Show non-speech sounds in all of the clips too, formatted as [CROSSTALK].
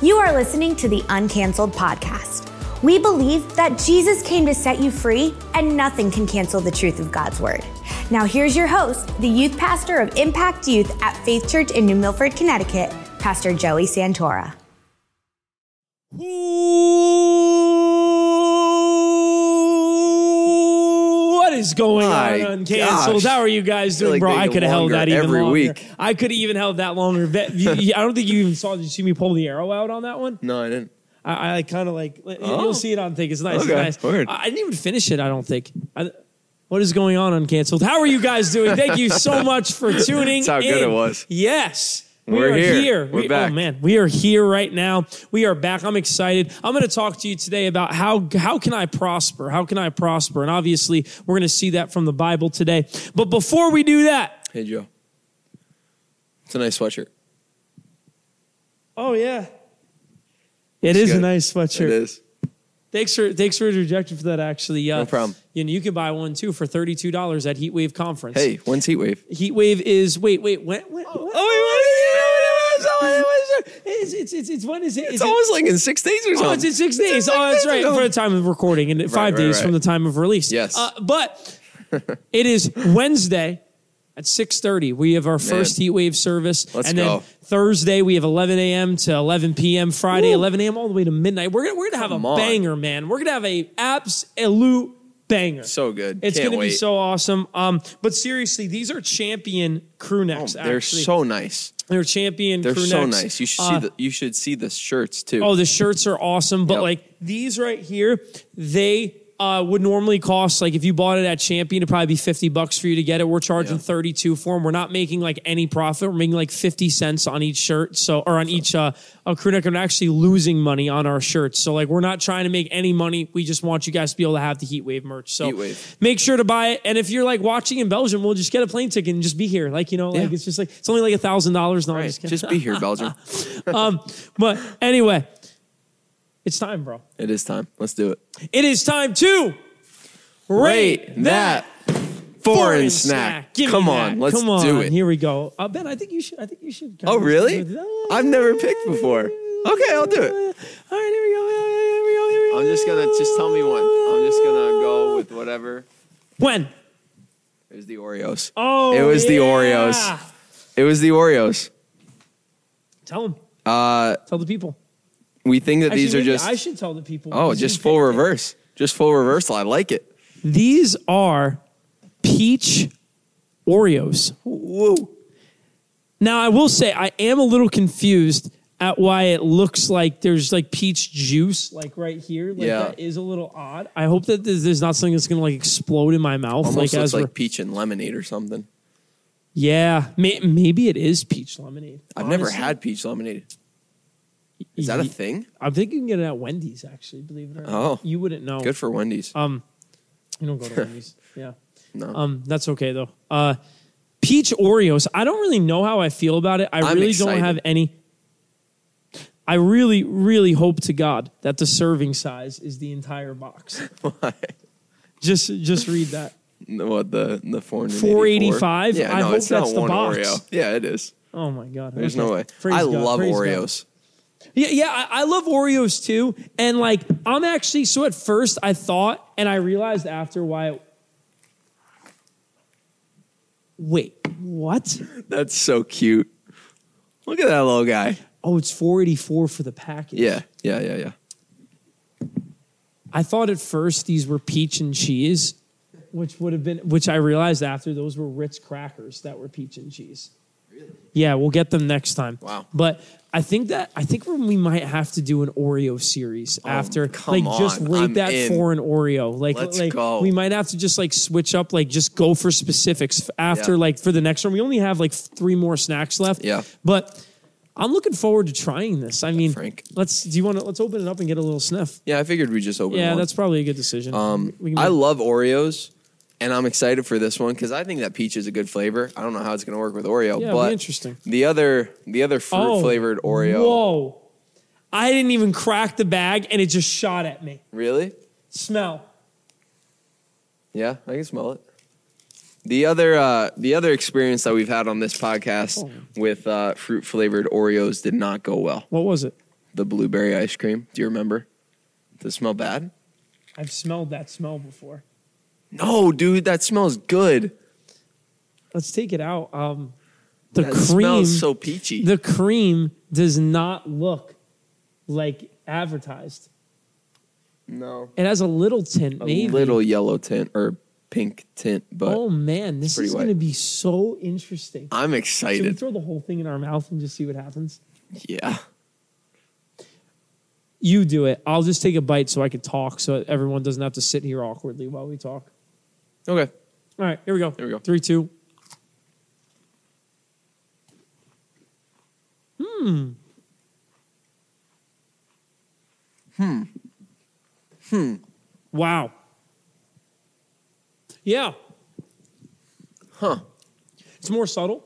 You are listening to the Uncanceled Podcast. We believe that Jesus came to set you free, and nothing can cancel the truth of God's Word. Now, here's your host, the youth pastor of Mpact Youth at Faith Church in New Milford, Connecticut, Pastor Joey Santora. What is going My on uncanceled? gosh. How are you guys doing, like bro? I could have held that even every longer. week. I could have even held that longer. Ve- [LAUGHS] you- you- I don't think you even saw. Did you see me pull the arrow out on that one? No, I didn't. I, I kind of like. Oh. You'll see it on thing. It's nice. Okay, It's nice. word. I, I didn't even finish it. I don't think. I, what is going on uncanceled? How are you guys doing? Thank you so [LAUGHS] much for tuning. That's how good in. it was. Yes. We We're are here. We're We- back. Oh man, we are here right now. We are back. I'm excited. I'm going to talk to you today about how how can I prosper? How can I prosper? And obviously, we're going to see that from the Bible today. But before we do that, Hey, Joe. It's a nice sweatshirt. oh yeah, it is a good. nice sweatshirt. It is. Thanks for thanks for interjecting for that. Actually, uh, No problem. You know, you can buy one too for thirty two dollars at Heatwave Conference. Hey, when's heat wave? Heatwave is wait wait when, when Oh, wait, what it's, it's it's it's when is it? It's Is it- almost like in six days or something. Oh, it's in six days. Oh, that's right. For the time of recording and five right, days right. from the time of release. Yes. Uh, but it is Wednesday at 6.30. We have our first heat wave service. Let's and go. then Thursday, we have 11 a.m. to 11 p.m. Friday, Woo. 11 a.m. all the way to midnight. We're going we're gonna have Come a on. banger, man. We're going to have a absolute banger. so good. It's Can't to be so awesome. Um, but seriously, these are champion crew necks. Oh, They're so nice. They're champion They're crew so necks. nice. You should Uh, see the you should see the shirts too. Oh, the shirts are awesome, but Yep. like these right here, they uh, would normally cost like if you bought it at Champion, it'd probably be fifty bucks for you to get it. We're charging Yeah. thirty two for them. We're not making like any profit. We're making like fifty cents on each shirt, so or on each uh, a crew neck. We're actually losing money on our shirts, so like we're not trying to make any money. We just want you guys to be able to have the Heat Wave merch. So make sure to buy it. And if you're like watching in Belgium, we'll just get a plane ticket and just be here. Like you know, like Yeah. it's just like it's only like a thousand dollars. No, Right. just. Just be here, Belgium. [LAUGHS] um, but anyway, it's time, bro. it is time. Let's do it. It is time to rate, that foreign snack. Give me Come that. on, let's Come on. do it. Here we go. Uh, ben, I think you should. I think you should. Oh, really? I've never picked before. Okay, I'll do it. All right, here we go. Here we go. Here we go. I'm just gonna just tell me one. I'm just gonna go with whatever. When? It was the Oreos. Oh, It was the yeah. Oreos. It was the Oreos. Tell them. Uh, Tell the people. We think that these Actually, are just I should tell the people. oh, just full picked it. reverse, just full reversal. I like it. These are peach Oreos. Whoa. Now, I will say I am a little confused at why it looks like there's like peach juice like right here. Like Yeah. that is a little odd. I hope that there's, there's not something that's gonna like explode in my mouth. Almost like looks as like peach and lemonade or something. yeah, may, maybe it is peach lemonade. I've never had peach lemonade. Is that a thing? I think you can get it at Wendy's. Actually, believe it or not. Oh. you wouldn't know. Good for Wendy's. Um, you don't go to [LAUGHS] Wendy's. Yeah. No. Um, that's okay though. Uh, peach Oreos. I don't really know how I feel about it. I I'm really excited. don't have any. I really, really hope to God that the serving size is the entire box. [LAUGHS] Why? Just, just read that. What the the 485? Yeah, I no, hope it's not that's the one box. Oreo. Yeah, it is. Oh my God! There's Okay. no way. Praise I God, love praise God. Yeah, yeah, I, I love Oreos too. And like, I'm actually so at first I thought, and I realized after why. It, wait, what? That's so cute. Look at that little guy. Oh, it's 484 for the package. Yeah, yeah, yeah, yeah. I thought at first these were peach and cheese, which would have been, which I realized after those were Ritz crackers that were peach and cheese. Yeah, we'll get them next time. Wow. But I think that I think we might have to do an Oreo series after, Oh, come like, just on. rate I'm that in. for an Oreo. Like, Let's like go. we might have to just like switch up, like just go for specifics after, Yeah. like for the next one. We only have like three more snacks left. Yeah. but I'm looking forward to trying this. I mean, Frank. let's. Do you want to? Let's open it up and get a little sniff. Yeah, I figured we just open Yeah, one. that's probably a good decision. Um, We can I love Oreos, and I'm excited for this one because I think that peach is a good flavor. I don't know how it's going to work with Oreo, Yeah, but interesting. the other the other fruit Oh, flavored Oreo. Whoa! I didn't even crack the bag, and it just shot at me. Really? Smell. Yeah, I can smell it. The other uh, the other experience that we've had on this podcast Oh. with uh, fruit flavored Oreos did not go well. What was it? the blueberry ice cream. Do you remember? Does it smell bad? I've smelled that smell before. No, dude, that smells good. Let's take it out. Um, the that cream, smells so peachy. the cream does not look like advertised. no, It has a little tint, maybe a maybe. little yellow tint or pink tint, but oh man, this is going to be so interesting. I'm excited. Should we excited. throw the whole thing in our mouth and just see what happens? Yeah. You do it. I'll just take a bite so I can talk, so everyone doesn't have to sit here awkwardly while we talk. Okay. All right, here we go. Here we go. Three, two. Hmm. Hmm. Hmm. Wow. Yeah, Huh. it's more subtle.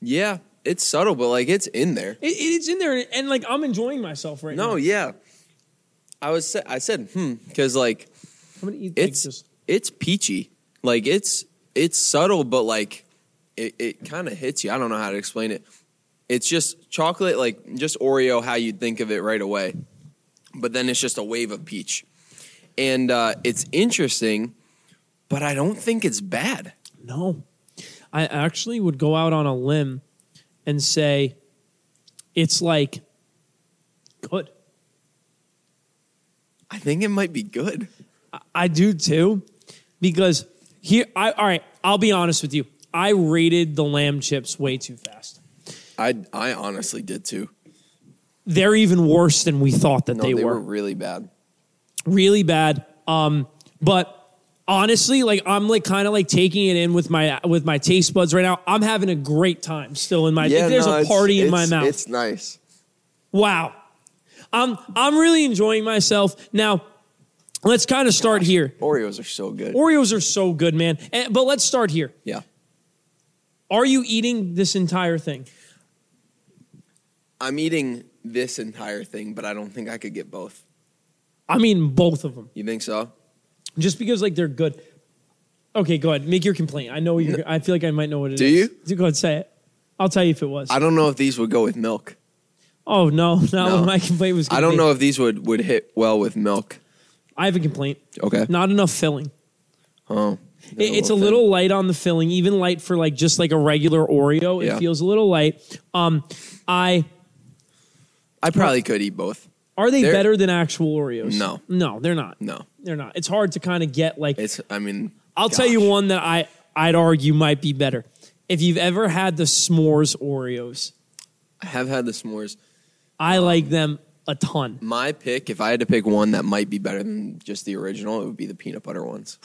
Yeah. It's subtle, but like it's in there. It, it's in there, and like I'm enjoying myself right now. No, yeah. I was I said hmm because like I'm gonna eat like, it's just it's peachy. Like it's it's subtle, but like it, it kind of hits you. I don't know how to explain it. It's just chocolate, like just Oreo, how you'd think of it right away. But then it's just a wave of peach, and uh, it's interesting. But I don't think it's bad. no. I actually would go out on a limb and say it's like good. I think it might be good. I do too, because here, I all right. I'll be honest with you. I rated the lamb chips way too fast. I I honestly did too. They're even worse than we thought that No, they, they, were. were really bad. Really bad. Um, but honestly, like I'm like kind of like taking it in with my with my taste buds right now. I'm having a great time still in my. Yeah, there's no, a party in my mouth. It's nice. Wow. I'm I'm really enjoying myself. Now, let's kind of start here. Oreos are so good. Oreos are so good, man. And, but let's start here. yeah. Are you eating this entire thing? I'm eating this entire thing, but I don't think I could get both. I mean, both of them. You think so? Just because like they're good. Okay, go ahead. Make your complaint. I know you're. I feel like I might know what it is. Do you? Go ahead, say it. I'll tell you if it was. I don't know if these would go with milk. oh no, [LAUGHS] not No. my complaint was. I don't know if these would, would hit well with milk. I have a complaint. Okay. Not enough filling. Oh. It- it's a little light on the filling, even light for like just like a regular Oreo. It Yeah. feels a little light. Um, I I probably could eat both. are they They're- better than actual Oreos? No. no, they're not. No. They're not. It's hard to kind of get like. It's I mean I'll tell you one that I I'd argue might be better. If you've ever had the s'mores Oreos, I have had the s'mores. I like them a ton. My pick, if I had to pick one that might be better than just the original, it would be the peanut butter ones.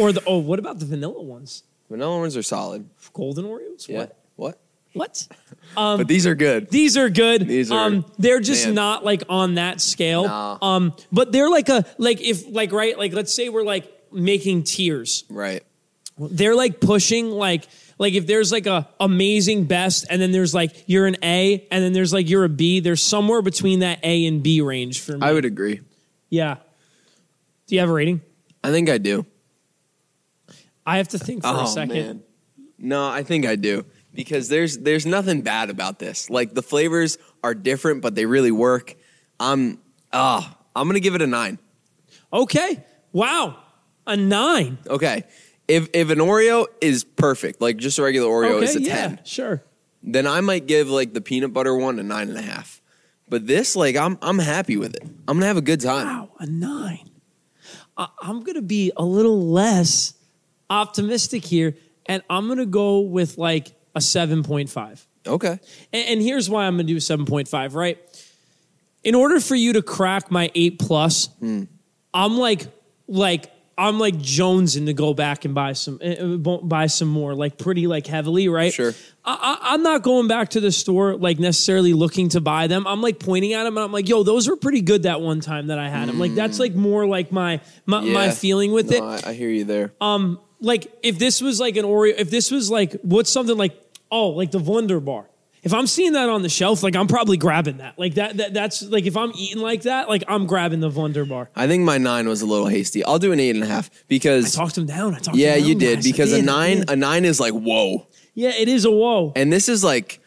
Or the oh, what about the vanilla ones? Vanilla ones are solid. Golden Oreos? Yeah. What? What? What? [LAUGHS] but these are good. These are good. These are- um they're just man. not like on that scale. Nah. Um but they're like a like if like right like let's say we're like making tiers. Right. They're like pushing like like if there's like a amazing best and then there's like you're an A and then there's like you're a B, there's somewhere between that A and B range for me. I would agree. yeah. Do you have a rating? I think I do. I have to think for oh a second. man. No, I think I do. Because there's there's nothing bad about this. Like the flavors are different, but they really work. I'm ah, I'm gonna give it a nine. Okay. Wow. A nine. Okay. If if an Oreo is perfect, like just a regular Oreo okay, is a yeah, ten, sure. then I might give like the peanut butter one a nine and a half. But this, like, I'm I'm happy with it. I'm gonna have a good time. Wow, a nine. I, I'm to be a little less optimistic here, and I'm to go with like a 7.5. Okay. And, and here's why I'm to do 7.5, right? In order for you to crack my 8 plus, Hmm. I'm like, like, I'm like jonesing to go back and buy some, uh, uh, buy some more, like pretty like heavily, right? Sure. I, I, I'm not going back to the store like necessarily looking to buy them. I'm like pointing at them and I'm like, yo, those were pretty good that one time that I had them. Like that's like more like my my, my feeling with No, it. I, I hear you there. um Like if this was like an Oreo, if this was like what's something like oh like the Wonder Bar. If I'm seeing that on the shelf, like I'm probably grabbing that. Like that, that that's like if I'm eating like that, like I'm grabbing the Wonder Bar. I think my nine was a little hasty. I'll do an eight and a half because I Talked him down. I talked. yeah, you did guys. Because a did, I nine a nine is like whoa, yeah, it is a whoa. and this is like,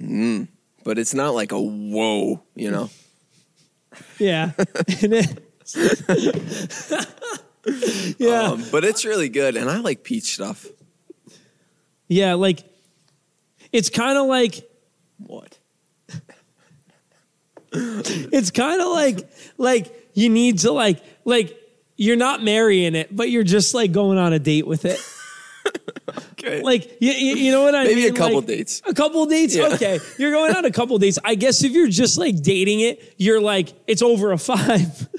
mm, but it's not like a whoa. You know, Yeah. [LAUGHS] [LAUGHS] Yeah. Um, but it's really good, and I like peach stuff. yeah. Like, it's kind of like, What? it's kind of like, like you need to like, like you're not marrying it, but you're just like going on a date with it. Okay. Like, you, you, know what I Maybe mean? Maybe a couple Like, dates. A couple dates? Yeah. Okay. You're going on a couple dates. I guess if you're just like dating it, you're like, it's over a five. [LAUGHS]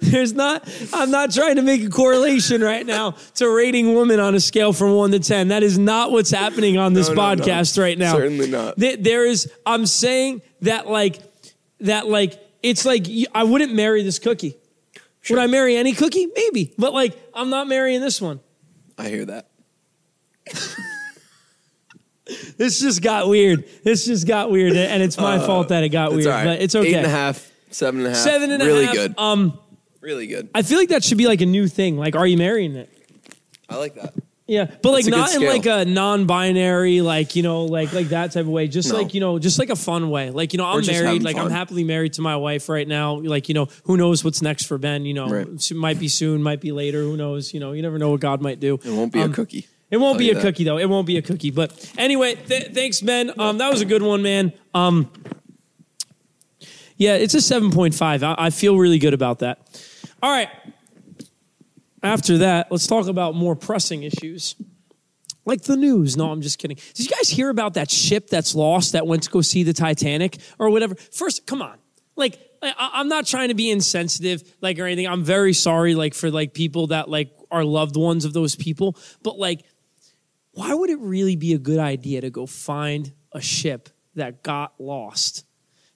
There's not, I'm not trying to make a correlation right now to rating women on a scale from one to 10. That is not what's happening on this No, no, no. podcast right now. Certainly not. Th- There is, I'm saying that like, that like, it's like, I wouldn't marry this cookie. Would I marry any cookie? Maybe. But like, I'm not marrying this one. I hear that. [LAUGHS] This just got weird. This just got weird, and it's my fault that it got weird. right. But it's okay. Eight and a half, seven and a half. Seven and a really half. good. Um, really good. I feel like that should be like a new thing. Like, are you marrying it? I like that. Yeah, but like That's a good not in like a non-binary, like you know, like like that type of way. Just No. like you know, just like a fun way. Like you know, I'm just married. having Like I'm fun. happily married to my wife right now. Like you know, who knows what's next for Ben? You know, Right. it might be soon, might be later. Who knows? You know, you never know what God might do. It won't be Um, a cookie. It won't Tell be you a that. cookie though. It won't be a cookie. But anyway, th- thanks, Ben. Um, that was a good one, man. Um, yeah, it's a seven point five. I-, I feel really good about that. All right. After that, let's talk about more pressing issues. Like the news. No, I'm just kidding. Did you guys hear about that ship that's lost that went to go see the Titanic or whatever? First, come on. Like, I- I'm not trying to be insensitive, like or anything. I'm very sorry, like for like people that like are loved ones of those people. But like, why would it really be a good idea to go find a ship that got lost?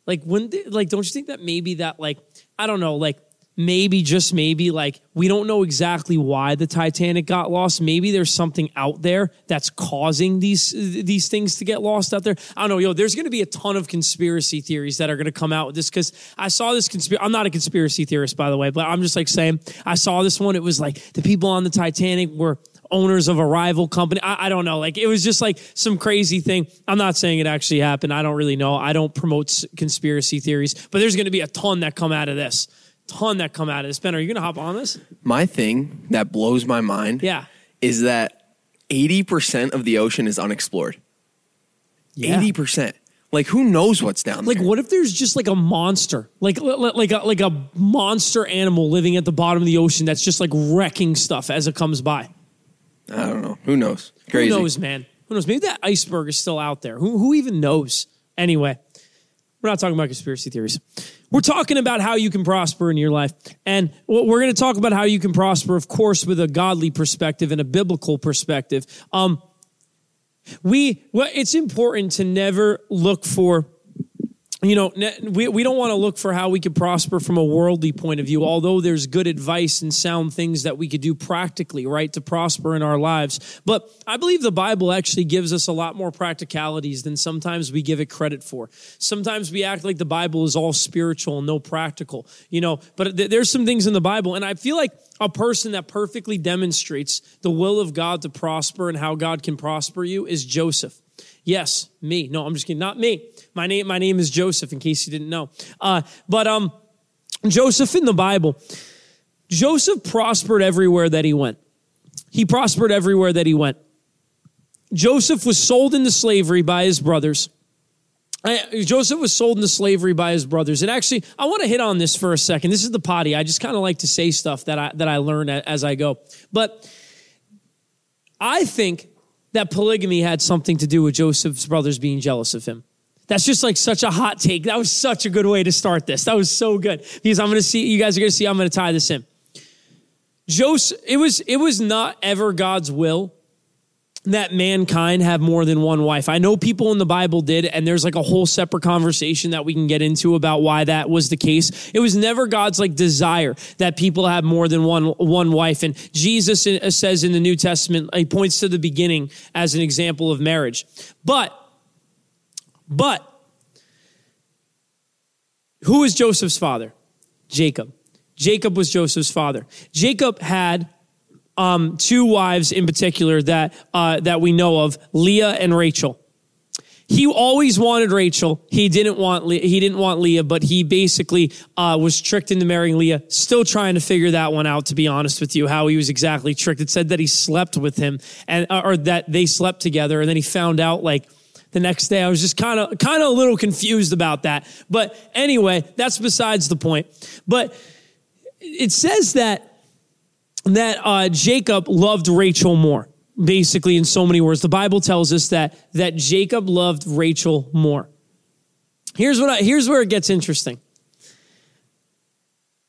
Like, when like, don't you think that maybe that like I don't know, like maybe just maybe like we don't know exactly why the Titanic got lost. Maybe there's something out there that's causing these these things to get lost out there. I don't know, yo. There's going to be a ton of conspiracy theories that are going to come out with this because I saw this conspiracy. I'm not a conspiracy theorist, by the way, but I'm just like saying I saw this one. It was like the people on the Titanic were owners of a rival company. I, I don't know. Like it was just like some crazy thing. I'm not saying it actually happened. I don't really know. I don't promote conspiracy theories, but there's going to be a ton that come out of this. Ton that come out of this. Ben, are you going to hop on this? My thing that blows my mind Yeah. is that 80% of the ocean is unexplored. Yeah. 80%. Like, who knows what's down Like, there? what if there's just like a monster, like li- like a like a monster animal living at the bottom of the ocean that's just like wrecking stuff as it comes by? I don't know. Who knows? Crazy. Who knows, man? Who knows? Maybe that iceberg is still out there. Who who even knows? Anyway, we're not talking about conspiracy theories. We're talking about how you can prosper in your life. And we're going to talk about how you can prosper, of course, with a godly perspective and a biblical perspective. Um, we, well, it's important to never look for you know, we, we don't want to look for how we could prosper from a worldly point of view, although there's good advice and sound things that we could do practically, right, to prosper in our lives. But I believe the Bible actually gives us a lot more practicalities than sometimes we give it credit for. Sometimes we act like the Bible is all spiritual and no practical, you know, but th- there's some things in the Bible. And I feel like a person that perfectly demonstrates the will of God to prosper and how God can prosper you is Joseph. Yes, me. No, I'm just kidding. Not me. My name, my name is Joseph. In case you didn't know, uh, but um, Joseph in the Bible, Joseph prospered everywhere that he went. He prospered everywhere that he went. Joseph was sold into slavery by his brothers. I- Joseph was sold into slavery by his brothers, and actually, I want to hit on this for a second. This is the potty. I just kind of like to say stuff that I that I learn as I go, but I think that polygamy had something to do with Joseph's brothers being jealous of him. That's just like such a hot take. That was such a good way to start this. That was so good because I'm going to see you guys are going to see. I'm going to tie this in. Joseph, it was it was not ever God's will that mankind have more than one wife. I know people in the Bible did, and there's like a whole separate conversation that we can get into about why that was the case. It was never God's like desire that people have more than one one wife. And Jesus uh, says in the New Testament, he points to the beginning as an example of marriage. But, but, who is Joseph's father? Jacob. Jacob was Joseph's father. Jacob had um, two wives in particular that uh, that we know of, Leah and Rachel. he always wanted Rachel. He didn't want Le- he didn't want Leah, but he basically uh, was tricked into marrying Leah. Still trying to figure that one out. To be honest with you, how he was exactly tricked. It said that he slept with him and uh, or that they slept together, and then he found out like the next day. I was just kind of kind of a little confused about that. But anyway, that's besides the point. But it says that that uh, Jacob loved Rachel more basically in so many words. The Bible tells us that that Jacob loved Rachel more. Here's what I, here's where it gets interesting.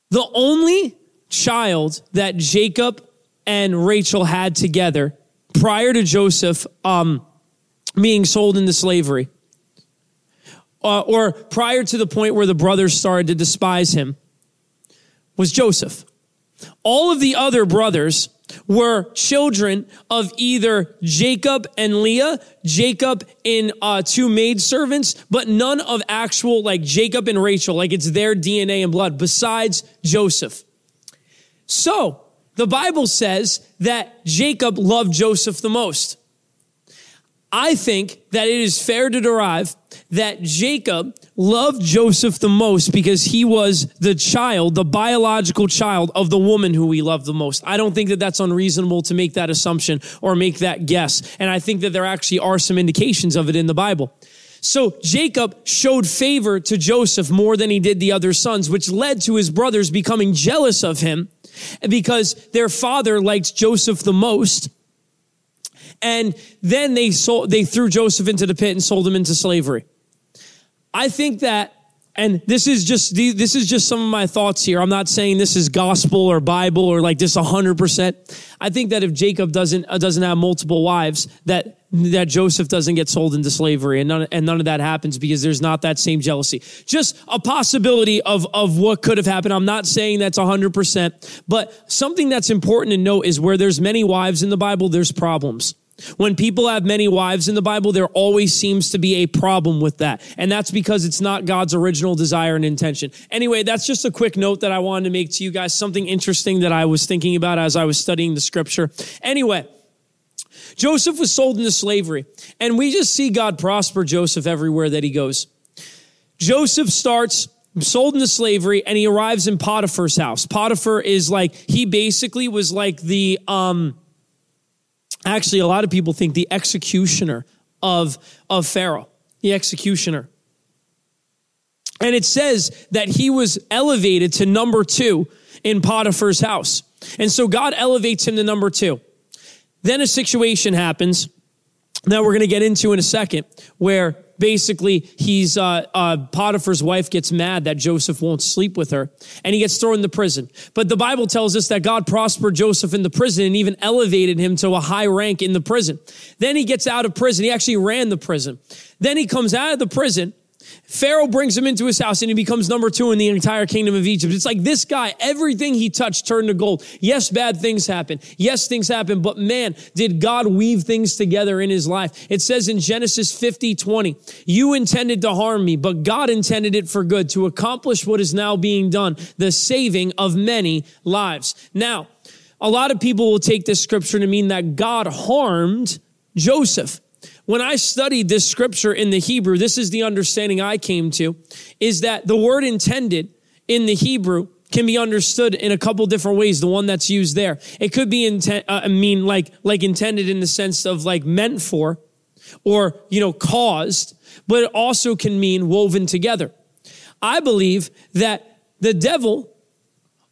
The only child that Jacob and Rachel had together prior to Joseph um, being sold into slavery, uh, or prior to the point where the brothers started to despise him, was Joseph. All of the other brothers were children of either Jacob and Leah, Jacob and uh, two maidservants, but none of actual like Jacob and Rachel, like it's their DNA and blood, besides Joseph. So the Bible says that Jacob loved Joseph the most. I think that it is fair to derive that Jacob loved Joseph the most because he was the child, the biological child of the woman who he loved the most. I don't think that that's unreasonable to make that assumption or make that guess. And I think that there actually are some indications of it in the Bible. So Jacob showed favor to Joseph more than he did the other sons, which led to his brothers becoming jealous of him because their father liked Joseph the most and then they sold, they threw Joseph into the pit and sold him into slavery. I think that and this is just this is just some of my thoughts here. I'm not saying this is gospel or Bible or like this 100%. I think that if Jacob doesn't uh, doesn't have multiple wives that that Joseph doesn't get sold into slavery and none, and none of that happens because there's not that same jealousy. Just a possibility of of what could have happened. I'm not saying that's 100%, but something that's important to note is where there's many wives in the Bible, there's problems. When people have many wives in the Bible, there always seems to be a problem with that. And that's because it's not God's original desire and intention. Anyway, that's just a quick note that I wanted to make to you guys. Something interesting that I was thinking about as I was studying the scripture. Anyway, Joseph was sold into slavery, and we just see God prosper Joseph everywhere that he goes. Joseph starts sold into slavery and he arrives in Potiphar's house. Potiphar is like, he basically was like the, um, actually a lot of people think the executioner of, of Pharaoh, the executioner. And it says that he was elevated to number two in Potiphar's house. And so God elevates him to number two. Then a situation happens that we're going to get into in a second where basically he's uh, uh, potiphar's wife gets mad that joseph won't sleep with her and he gets thrown into prison. But the bible tells us that god prospered joseph in the prison and even elevated him to a high rank in the prison. Then he gets out of prison. He actually ran the prison. Then he comes out of the prison Pharaoh brings him into his house and he becomes number two in the entire kingdom of Egypt. It's like this guy, everything he touched turned to gold. Yes, bad things happen. Yes, things happen, but man, did God weave things together in his life. It says in Genesis 50, 20, you intended to harm me, but God intended it for good to accomplish what is now being done, the saving of many lives. Now, a lot of people will take this scripture to mean that God harmed Joseph when I studied this scripture in the Hebrew, this is the understanding I came to, is that the word intended in the Hebrew can be understood in a couple different ways. The one that's used there, it could be intent. Uh, I mean, like like intended in the sense of like meant for, or you know, caused, but it also can mean woven together. I believe that the devil,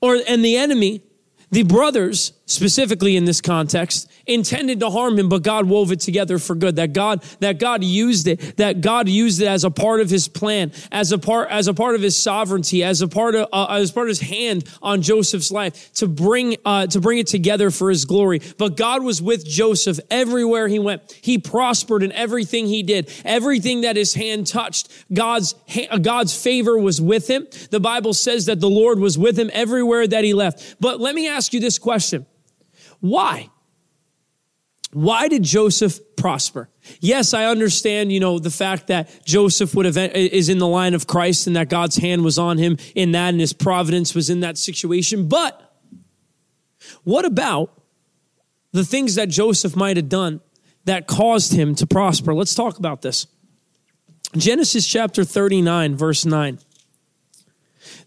or and the enemy, the brothers specifically in this context, intended to harm him, but God wove it together for good. That God, that God used it, that God used it as a part of his plan, as a part, as a part of his sovereignty, as a part of, uh, as part of his hand on Joseph's life to bring, uh, to bring it together for his glory. But God was with Joseph everywhere he went. He prospered in everything he did. Everything that his hand touched, God's, God's favor was with him. The Bible says that the Lord was with him everywhere that he left. But let me ask you this question. Why? Why did Joseph prosper? Yes, I understand, you know, the fact that Joseph would have eh, is in the line of Christ and that God's hand was on him in that and his providence was in that situation. But what about the things that Joseph might have done that caused him to prosper? Let's talk about this. Genesis chapter 39, verse 9.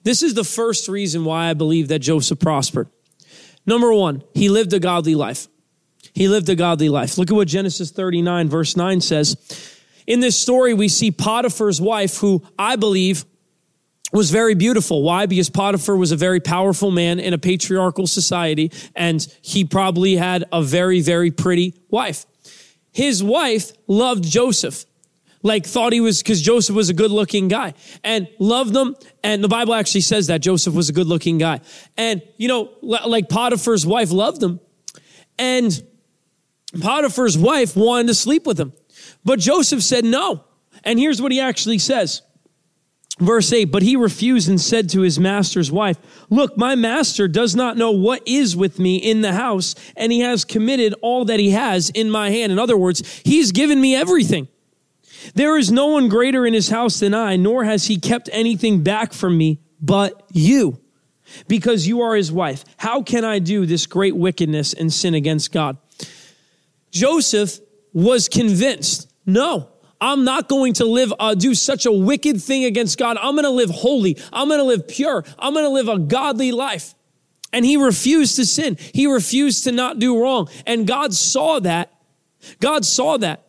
This is the first reason why I believe that Joseph prospered. Number one, he lived a godly life. He lived a godly life. Look at what Genesis 39, verse 9 says. In this story, we see Potiphar's wife, who I believe was very beautiful. Why? Because Potiphar was a very powerful man in a patriarchal society, and he probably had a very, very pretty wife. His wife loved Joseph like thought he was because Joseph was a good looking guy and loved them. And the Bible actually says that Joseph was a good looking guy. And, you know, like Potiphar's wife loved him. And Potiphar's wife wanted to sleep with him. But Joseph said no. And here's what he actually says. Verse 8, but he refused and said to his master's wife, Look, my master does not know what is with me in the house, and he has committed all that he has in my hand. In other words, he's given me everything. There is no one greater in his house than I, nor has he kept anything back from me but you, because you are his wife. How can I do this great wickedness and sin against God? Joseph was convinced, no, I'm not going to live, uh, do such a wicked thing against God. I'm going to live holy. I'm going to live pure. I'm going to live a godly life. And he refused to sin. He refused to not do wrong. And God saw that. God saw that.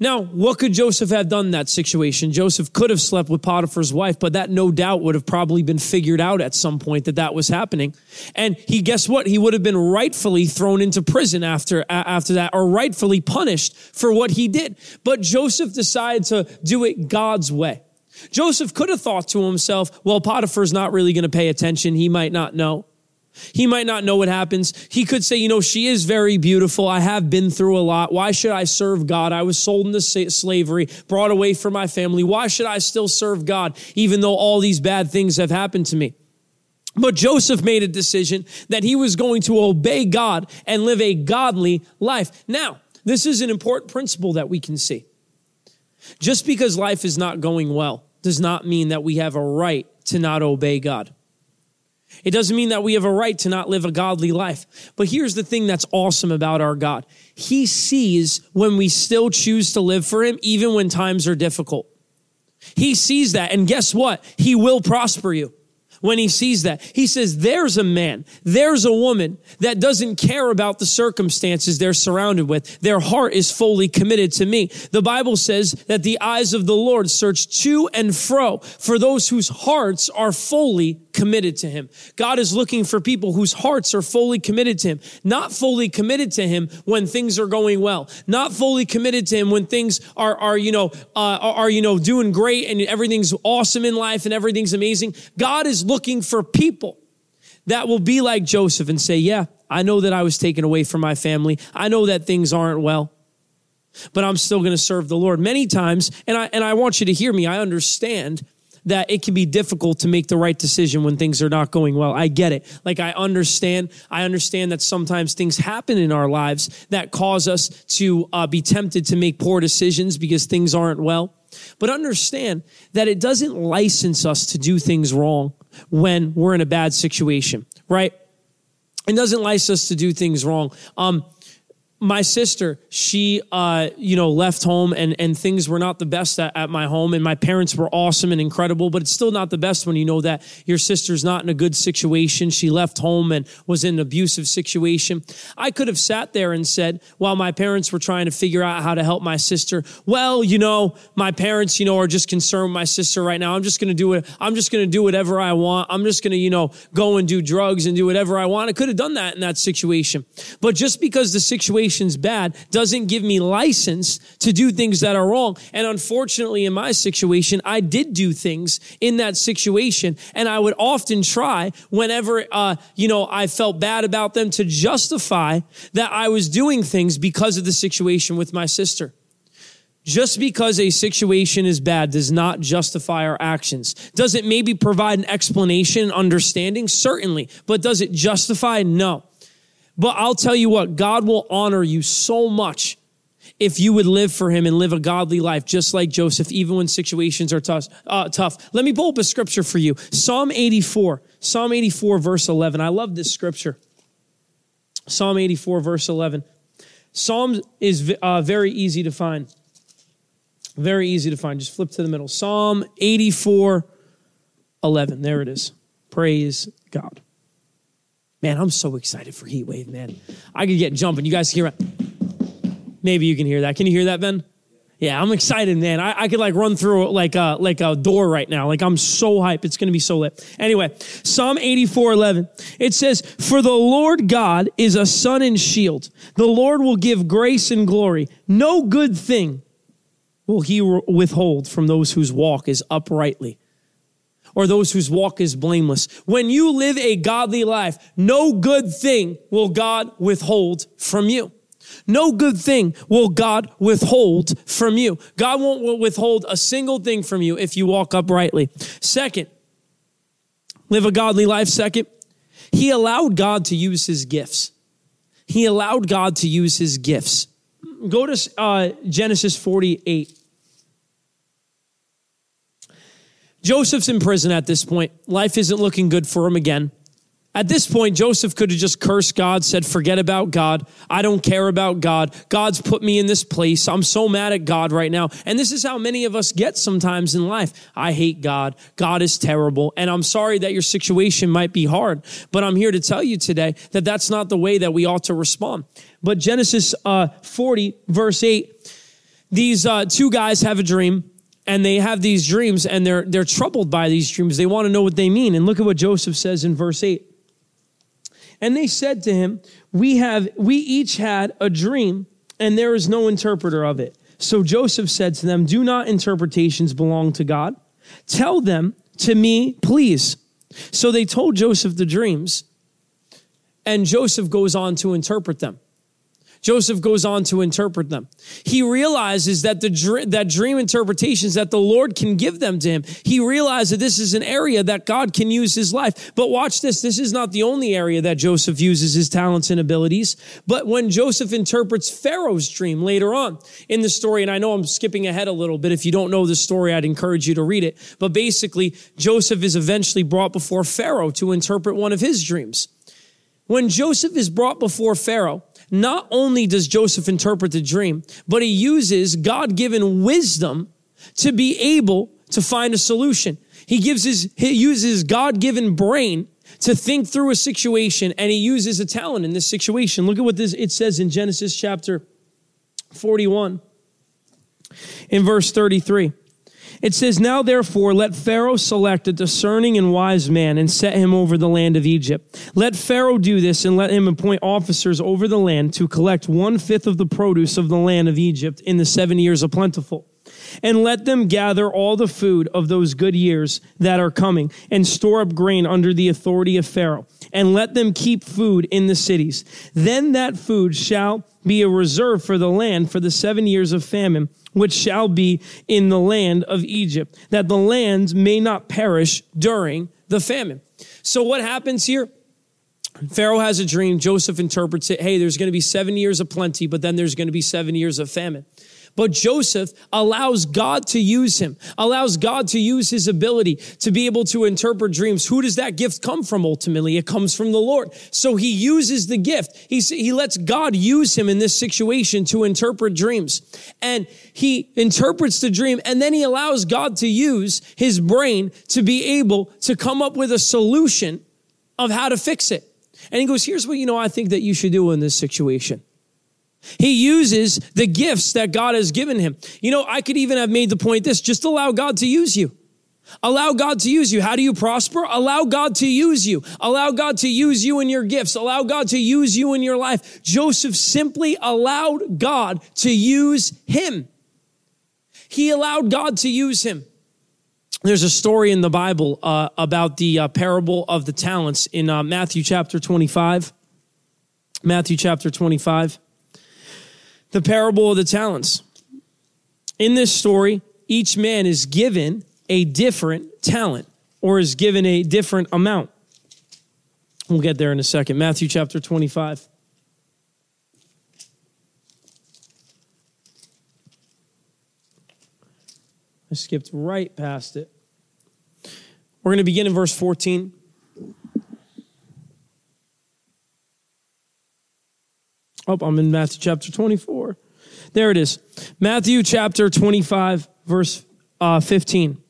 Now, what could Joseph have done in that situation? Joseph could have slept with Potiphar's wife, but that no doubt would have probably been figured out at some point that that was happening. And he, guess what? He would have been rightfully thrown into prison after, after that or rightfully punished for what he did. But Joseph decided to do it God's way. Joseph could have thought to himself, well, Potiphar's not really going to pay attention. He might not know. He might not know what happens. He could say, you know, she is very beautiful. I have been through a lot. Why should I serve God? I was sold into slavery, brought away from my family. Why should I still serve God, even though all these bad things have happened to me? But Joseph made a decision that he was going to obey God and live a godly life. Now, this is an important principle that we can see. Just because life is not going well does not mean that we have a right to not obey God. It doesn't mean that we have a right to not live a godly life. But here's the thing that's awesome about our God He sees when we still choose to live for Him, even when times are difficult. He sees that. And guess what? He will prosper you when he sees that. He says, There's a man, there's a woman that doesn't care about the circumstances they're surrounded with. Their heart is fully committed to me. The Bible says that the eyes of the Lord search to and fro for those whose hearts are fully committed to him. God is looking for people whose hearts are fully committed to him, not fully committed to him when things are going well, not fully committed to him when things are, are you know, uh, are, you know, doing great and everything's awesome in life and everything's amazing. God is looking for people that will be like Joseph and say, yeah, I know that I was taken away from my family. I know that things aren't well but I'm still going to serve the Lord. Many times, and I and I want you to hear me. I understand that it can be difficult to make the right decision when things are not going well. I get it. Like I understand. I understand that sometimes things happen in our lives that cause us to uh, be tempted to make poor decisions because things aren't well. But understand that it doesn't license us to do things wrong when we're in a bad situation, right? It doesn't license us to do things wrong. Um, my sister, she, uh, you know, left home and, and things were not the best at, at, my home. And my parents were awesome and incredible, but it's still not the best when you know that your sister's not in a good situation. She left home and was in an abusive situation. I could have sat there and said, while my parents were trying to figure out how to help my sister, well, you know, my parents, you know, are just concerned with my sister right now. I'm just going to do it. I'm just going to do whatever I want. I'm just going to, you know, go and do drugs and do whatever I want. I could have done that in that situation. But just because the situation situation's bad doesn't give me license to do things that are wrong. And unfortunately, in my situation, I did do things in that situation. And I would often try whenever, uh, you know, I felt bad about them to justify that I was doing things because of the situation with my sister. Just because a situation is bad does not justify our actions. Does it maybe provide an explanation, understanding? Certainly. But does it justify? No. But I'll tell you what, God will honor you so much if you would live for him and live a godly life, just like Joseph, even when situations are tough. Uh, tough. Let me pull up a scripture for you. Psalm 84, Psalm 84, verse 11. I love this scripture. Psalm 84, verse 11. Psalm is uh, very easy to find. Very easy to find. Just flip to the middle. Psalm 84 11. There it is. Praise God. Man, I'm so excited for Heat Wave, man. I could get jumping. You guys can hear it? Maybe you can hear that. Can you hear that, Ben? Yeah, I'm excited, man. I, I could like run through like a like a door right now. Like I'm so hyped. It's gonna be so lit. Anyway, Psalm 84, 11. It says, For the Lord God is a sun and shield. The Lord will give grace and glory. No good thing will he withhold from those whose walk is uprightly or those whose walk is blameless. When you live a godly life, no good thing will God withhold from you. No good thing will God withhold from you. God won't withhold a single thing from you if you walk uprightly. Second, live a godly life. Second, he allowed God to use his gifts. He allowed God to use his gifts. Go to uh, Genesis 48. Joseph's in prison at this point. Life isn't looking good for him again. At this point, Joseph could have just cursed God, said, Forget about God. I don't care about God. God's put me in this place. I'm so mad at God right now. And this is how many of us get sometimes in life. I hate God. God is terrible. And I'm sorry that your situation might be hard, but I'm here to tell you today that that's not the way that we ought to respond. But Genesis uh, 40, verse 8, these uh, two guys have a dream and they have these dreams and they're they're troubled by these dreams they want to know what they mean and look at what joseph says in verse 8 and they said to him, We have we each had a dream, and there is no interpreter of it. So Joseph said to them, Do not interpretations belong to God? Tell them to me, please. So they told Joseph the dreams, and Joseph goes on to interpret them. Joseph goes on to interpret them. He realizes that the that dream interpretations that the Lord can give them to him. He realizes that this is an area that God can use his life. But watch this. This is not the only area that Joseph uses his talents and abilities. But when Joseph interprets Pharaoh's dream later on in the story, and I know I'm skipping ahead a little bit. If you don't know the story, I'd encourage you to read it. But basically, Joseph is eventually brought before Pharaoh to interpret one of his dreams. When Joseph is brought before Pharaoh, not only does Joseph interpret the dream, but he uses God given wisdom to be able to find a solution. He gives his, he uses God given brain to think through a situation and he uses a talent in this situation. Look at what this, it says in Genesis chapter 41 in verse 33. It says, Now therefore, let Pharaoh select a discerning and wise man and set him over the land of Egypt. Let Pharaoh do this and let him appoint officers over the land to collect one fifth of the produce of the land of Egypt in the seven years of plentiful and let them gather all the food of those good years that are coming, and store up grain under the authority of Pharaoh, and let them keep food in the cities. Then that food shall be a reserve for the land for the seven years of famine, which shall be in the land of Egypt, that the lands may not perish during the famine. So, what happens here? Pharaoh has a dream. Joseph interprets it. Hey, there's going to be seven years of plenty, but then there's going to be seven years of famine. But Joseph allows God to use him, allows God to use his ability to be able to interpret dreams. Who does that gift come from ultimately? It comes from the Lord. So he uses the gift. He, he lets God use him in this situation to interpret dreams. And he interprets the dream and then he allows God to use his brain to be able to come up with a solution of how to fix it. And he goes, here's what you know I think that you should do in this situation. He uses the gifts that God has given him. You know, I could even have made the point this just allow God to use you. Allow God to use you. How do you prosper? Allow God to use you. Allow God to use you in your gifts. Allow God to use you in your life. Joseph simply allowed God to use him. He allowed God to use him. There's a story in the Bible uh, about the uh, parable of the talents in uh, Matthew chapter 25. Matthew chapter 25 the parable of the talents. In this story, each man is given a different talent or is given a different amount. We'll get there in a second. Matthew chapter 25. I skipped right past it. We're going to begin in verse 14. Oh, I'm in Matthew chapter 24. There it is. Matthew chapter 25, verse uh, 15.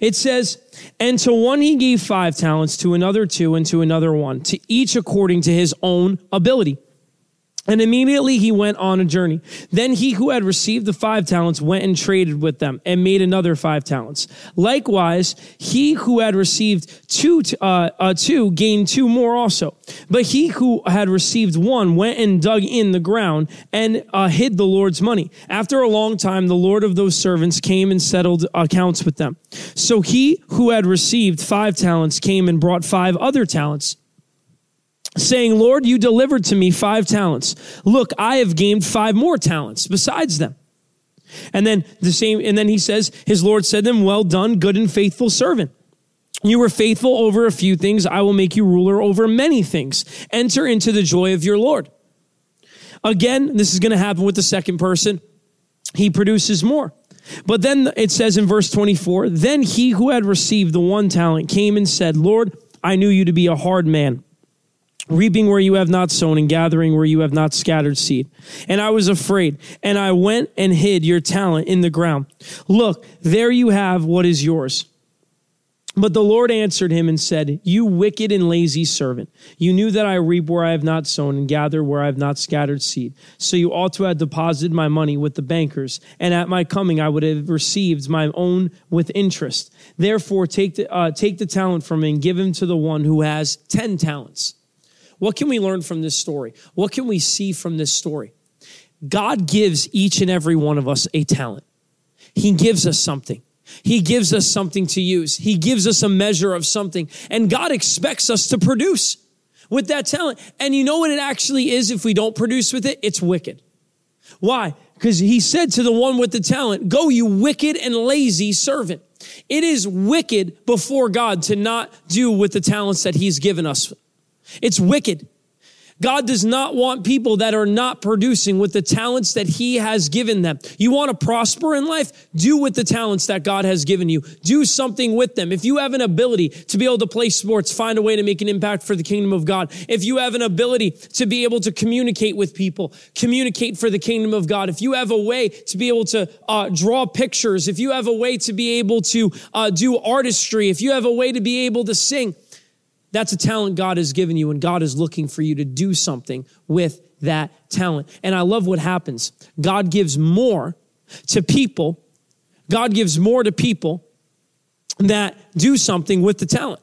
It says, And to one he gave five talents, to another two, and to another one, to each according to his own ability. And immediately he went on a journey. Then he who had received the five talents went and traded with them and made another five talents. Likewise, he who had received two, uh, uh, two gained two more also. But he who had received one went and dug in the ground and uh, hid the Lord's money. After a long time, the Lord of those servants came and settled accounts with them. So he who had received five talents came and brought five other talents saying, Lord, you delivered to me five talents. Look, I have gained five more talents besides them. And then the same, and then he says, his Lord said to him, Well done, good and faithful servant. You were faithful over a few things. I will make you ruler over many things. Enter into the joy of your Lord. Again, this is going to happen with the second person. He produces more. But then it says in verse 24, then he who had received the one talent came and said, Lord, I knew you to be a hard man reaping where you have not sown and gathering where you have not scattered seed. And I was afraid, and I went and hid your talent in the ground. Look, there you have what is yours. But the Lord answered him and said, You wicked and lazy servant, you knew that I reap where I have not sown and gather where I have not scattered seed. So you ought to have deposited my money with the bankers, and at my coming I would have received my own with interest. Therefore, take the, uh, take the talent from me and give him to the one who has ten talents. What can we learn from this story? What can we see from this story? God gives each and every one of us a talent. He gives us something. He gives us something to use. He gives us a measure of something. And God expects us to produce with that talent. And you know what it actually is if we don't produce with it? It's wicked. Why? Because he said to the one with the talent, Go, you wicked and lazy servant. It is wicked before God to not do with the talents that he's given us. It's wicked. God does not want people that are not producing with the talents that He has given them. You want to prosper in life? Do with the talents that God has given you. Do something with them. If you have an ability to be able to play sports, find a way to make an impact for the kingdom of God. If you have an ability to be able to communicate with people, communicate for the kingdom of God. If you have a way to be able to uh, draw pictures, if you have a way to be able to uh, do artistry, if you have a way to be able to sing, that's a talent God has given you, and God is looking for you to do something with that talent. And I love what happens. God gives more to people, God gives more to people that do something with the talent.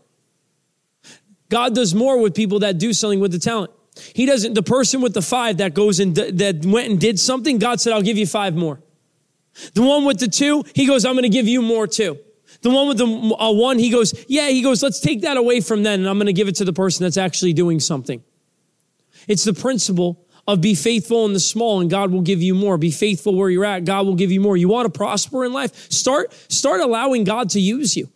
God does more with people that do something with the talent. He doesn't, the person with the five that goes and that went and did something, God said, I'll give you five more. The one with the two, he goes, I'm going to give you more too. The one with the uh, one, he goes, yeah, he goes, let's take that away from them and I'm going to give it to the person that's actually doing something. It's the principle of be faithful in the small and God will give you more. Be faithful where you're at. God will give you more. You want to prosper in life? Start, start allowing God to use you.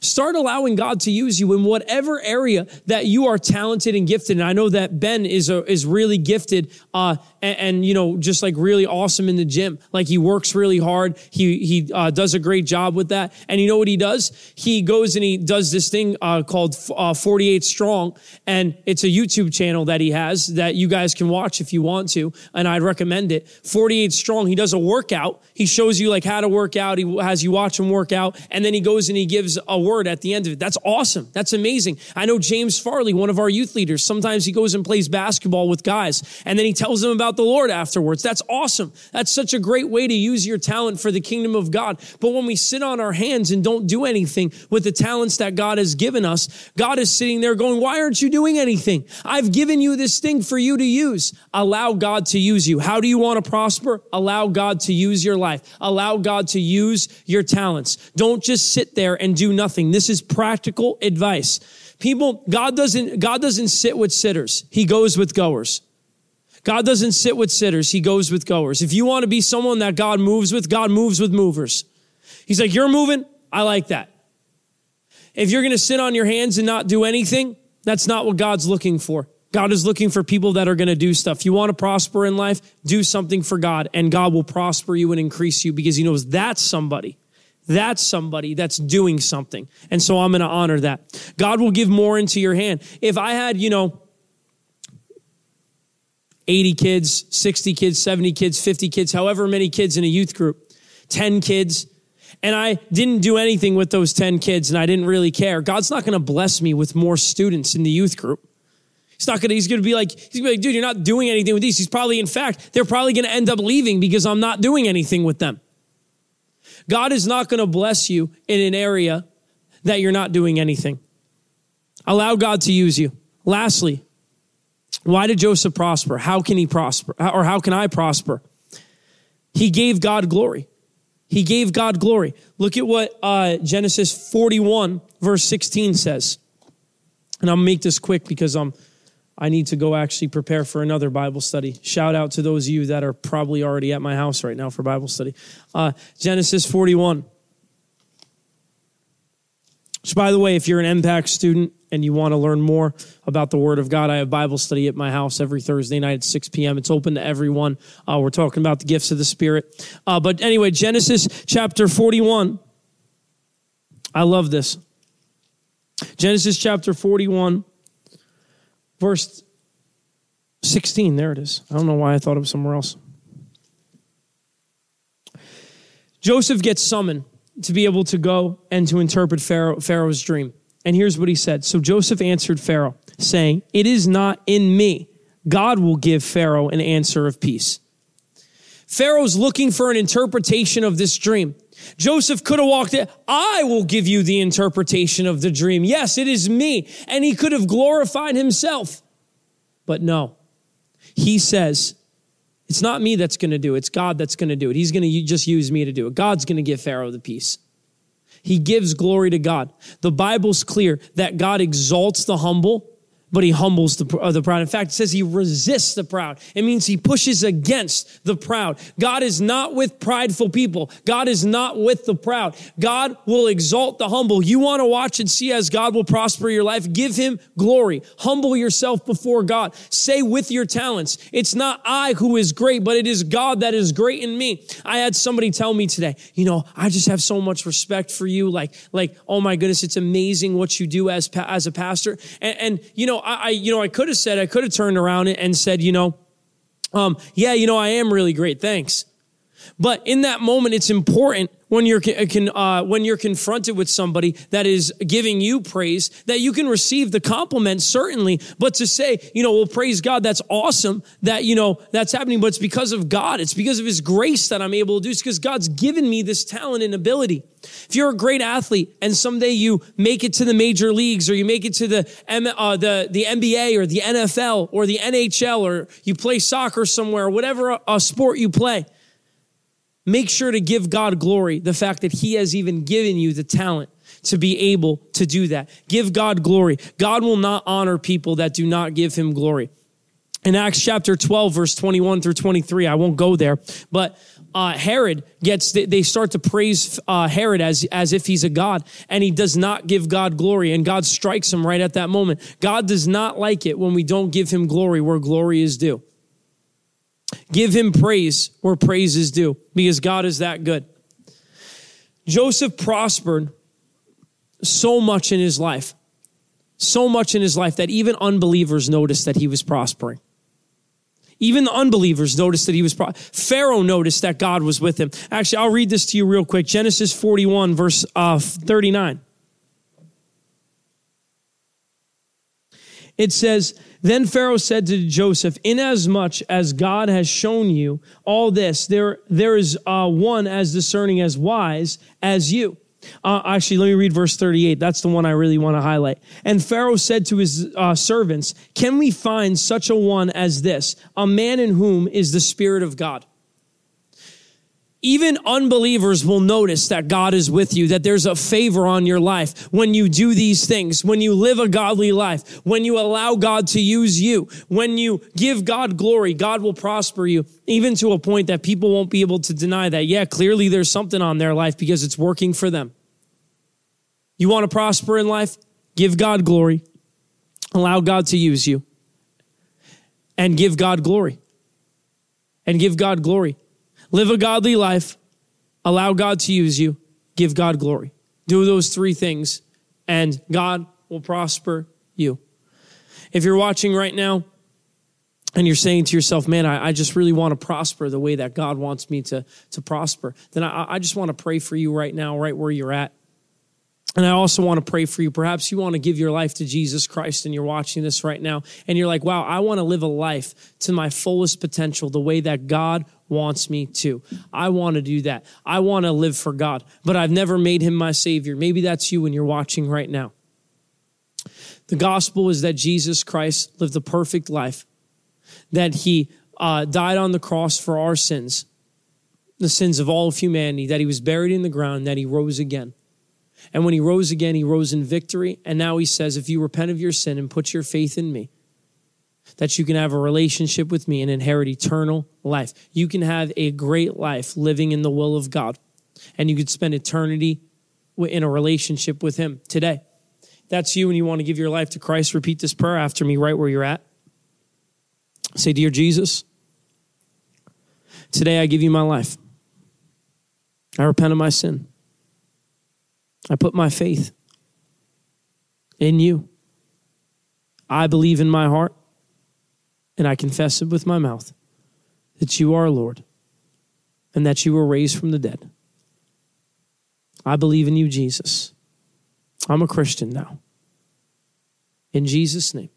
Start allowing God to use you in whatever area that you are talented and gifted. And I know that Ben is a, is really gifted, uh, and, and, you know just like really awesome in the gym. Like he works really hard. He he uh, does a great job with that. And you know what he does? He goes and he does this thing uh, called uh, 48 Strong, and it's a YouTube channel that he has that you guys can watch if you want to. And I'd recommend it. 48 Strong. He does a workout. He shows you like how to work out. He has you watch him work out, and then he goes and he gives a word at the end of it. That's awesome. That's amazing. I know James Farley, one of our youth leaders, sometimes he goes and plays basketball with guys and then he tells them about the Lord afterwards. That's awesome. That's such a great way to use your talent for the kingdom of God. But when we sit on our hands and don't do anything with the talents that God has given us, God is sitting there going, why aren't you doing anything? I've given you this thing for you to use. Allow God to use you. How do you want to prosper? Allow God to use your life. Allow God to use your talents. Don't just sit there and do nothing. This is practical advice. People, God doesn't, God doesn't sit with sitters. He goes with goers. God doesn't sit with sitters. He goes with goers. If you want to be someone that God moves with, God moves with movers. He's like, you're moving. I like that. If you're going to sit on your hands and not do anything, that's not what God's looking for. God is looking for people that are going to do stuff. You want to prosper in life? Do something for God, and God will prosper you and increase you because He knows that's somebody that's somebody that's doing something. And so I'm going to honor that. God will give more into your hand. If I had, you know, 80 kids, 60 kids, 70 kids, 50 kids, however many kids in a youth group, 10 kids, and I didn't do anything with those 10 kids and I didn't really care, God's not going to bless me with more students in the youth group. He's not gonna, he's gonna be like, he's gonna be like, dude, you're not doing anything with these. He's probably, in fact, they're probably gonna end up leaving because I'm not doing anything with them. God is not gonna bless you in an area that you're not doing anything. Allow God to use you. Lastly, why did Joseph prosper? How can he prosper? Or how can I prosper? He gave God glory. He gave God glory. Look at what uh, Genesis 41, verse 16 says. And I'll make this quick because I'm I need to go actually prepare for another Bible study. Shout out to those of you that are probably already at my house right now for Bible study. Uh, Genesis 41. So, by the way, if you're an Mpact student and you want to learn more about the Word of God, I have Bible study at my house every Thursday night at 6 p.m. It's open to everyone. Uh, we're talking about the gifts of the Spirit. Uh, but anyway, Genesis chapter 41. I love this. Genesis chapter 41 verse 16. There it is. I don't know why I thought it was somewhere else. Joseph gets summoned to be able to go and to interpret Pharaoh, Pharaoh's dream. And here's what he said. So Joseph answered Pharaoh, saying, It is not in me. God will give Pharaoh an answer of peace. Pharaoh's looking for an interpretation of this dream. Joseph could have walked in. I will give you the interpretation of the dream. Yes, it is me. And he could have glorified himself. But no, he says, it's not me that's going to do it. It's God that's going to do it. He's going to just use me to do it. God's going to give Pharaoh the peace. He gives glory to God. The Bible's clear that God exalts the humble but he humbles the, uh, the proud. In fact, it says he resists the proud. It means he pushes against the proud. God is not with prideful people. God is not with the proud. God will exalt the humble. You want to watch and see as God will prosper your life? Give him glory. Humble yourself before God. Say with your talents, it's not I who is great, but it is God that is great in me. I had somebody tell me today, you know, I just have so much respect for you. Like, like, oh my goodness, it's amazing what you do as, as a pastor. And, and you know, I, I, you know, I could have said, I could have turned around and said, you know, um, yeah, you know, I am really great. Thanks. But in that moment, it's important when you're uh, when you're confronted with somebody that is giving you praise that you can receive the compliment certainly, but to say, you know, well, praise God, that's awesome that you know that's happening, but it's because of God, it's because of His grace that I'm able to do. It's because God's given me this talent and ability. If you're a great athlete and someday you make it to the major leagues or you make it to the uh, the the NBA or the NFL or the NHL or you play soccer somewhere, whatever a sport you play make sure to give God glory, the fact that He has even given you the talent to be able to do that. Give God glory. God will not honor people that do not give Him glory. In Acts chapter 12, verse 21 through 23, I won't go there, but uh, Herod gets, they start to praise uh, Herod as, as if he's a God, and he does not give God glory, and God strikes him right at that moment. God does not like it when we don't give him glory where glory is due. Give him praise where praise is due because God is that good. Joseph prospered so much in his life, so much in his life that even unbelievers noticed that he was prospering. Even the unbelievers noticed that he was. Pro- Pharaoh noticed that God was with him. Actually, I'll read this to you real quick. Genesis 41, verse uh, 39. It says, Then Pharaoh said to Joseph, Inasmuch as God has shown you all this, there, there is uh, one as discerning as wise as you. Uh, actually, let me read verse 38. That's the one I really want to highlight. And Pharaoh said to his uh, servants, Can we find such a one as this, a man in whom is the Spirit of God? Even unbelievers will notice that God is with you, that there's a favor on your life when you do these things, when you live a godly life, when you allow God to use you, when you give God glory, God will prosper you, even to a point that people won't be able to deny that. Yeah, clearly there's something on their life because it's working for them. You want to prosper in life? Give God glory, allow God to use you, and give God glory. And give God glory. Live a godly life, allow God to use you, give God glory. Do those three things, and God will prosper you. If you're watching right now and you're saying to yourself, man, I, I, just really want to prosper the way that God wants me to, to prosper, then I, I just want to pray for you right now, right where you're at. And I also want to pray for you. Perhaps you want to give your life to Jesus Christ and you're watching this right now and you're like, wow, I want to live a life to my fullest potential, the way that God wants me to. I want to do that. I want to live for God, but I've never made him my savior. Maybe that's you when you're watching right now. The gospel is that Jesus Christ lived a perfect life, that he uh, died on the cross for our sins, the sins of all of humanity, that he was buried in the ground, that he rose again and when he rose again, he rose in victory. And now he says, if you repent of your sin and put your faith in me, that you can have a relationship with me and inherit eternal life. You can have a great life living in the will of God, and you could spend eternity in a relationship with him today. That's you and you want to give your life to Christ. Repeat this prayer after me right where you're at. Say, Dear Jesus, today I give you my life. I repent of my sin. I put my faith in you. I believe in my heart and I confess it with my mouth that you are Lord and that you were raised from the dead. I believe in you, Jesus. I'm a Christian now. In Jesus' name,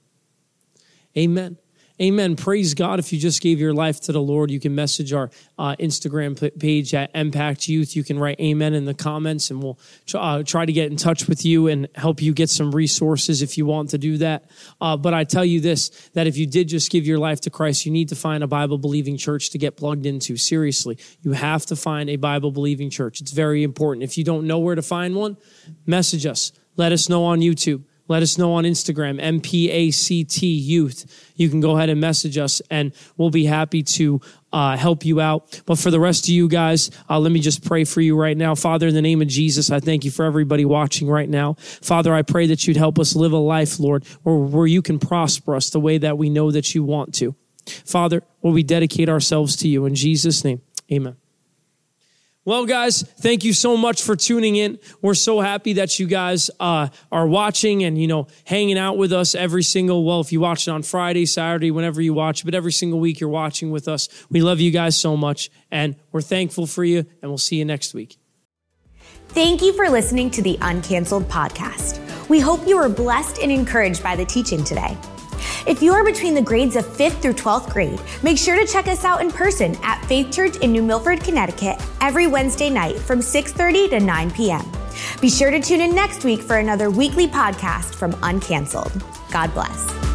amen. Amen. Praise God. If you just gave your life to the Lord, you can message our uh, Instagram page at Mpact Youth. You can write amen in the comments and we'll uh, try to get in touch with you and help you get some resources if you want to do that. Uh, but I tell you this that if you did just give your life to Christ, you need to find a Bible believing church to get plugged into. Seriously, you have to find a Bible believing church. It's very important. If you don't know where to find one, message us. Let us know on YouTube. Let us know on Instagram, MPACT Youth. You can go ahead and message us, and we'll be happy to uh, help you out. But for the rest of you guys, uh, let me just pray for you right now. Father, in the name of Jesus, I thank you for everybody watching right now. Father, I pray that you'd help us live a life, Lord, where, where you can prosper us the way that we know that you want to. Father, will we dedicate ourselves to you? In Jesus' name, amen. Well, guys, thank you so much for tuning in. We're so happy that you guys uh, are watching and, you know, hanging out with us every single, well, if you watch it on Friday, Saturday, whenever you watch, but every single week you're watching with us. We love you guys so much and we're thankful for you and we'll see you next week. Thank you for listening to the Uncanceled podcast. We hope you were blessed and encouraged by the teaching today. If you are between the grades of 5th through 12th grade, make sure to check us out in person at Faith Church in New Milford, Connecticut every Wednesday night from 6:30 to 9 p.m. Be sure to tune in next week for another weekly podcast from Uncanceled. God bless.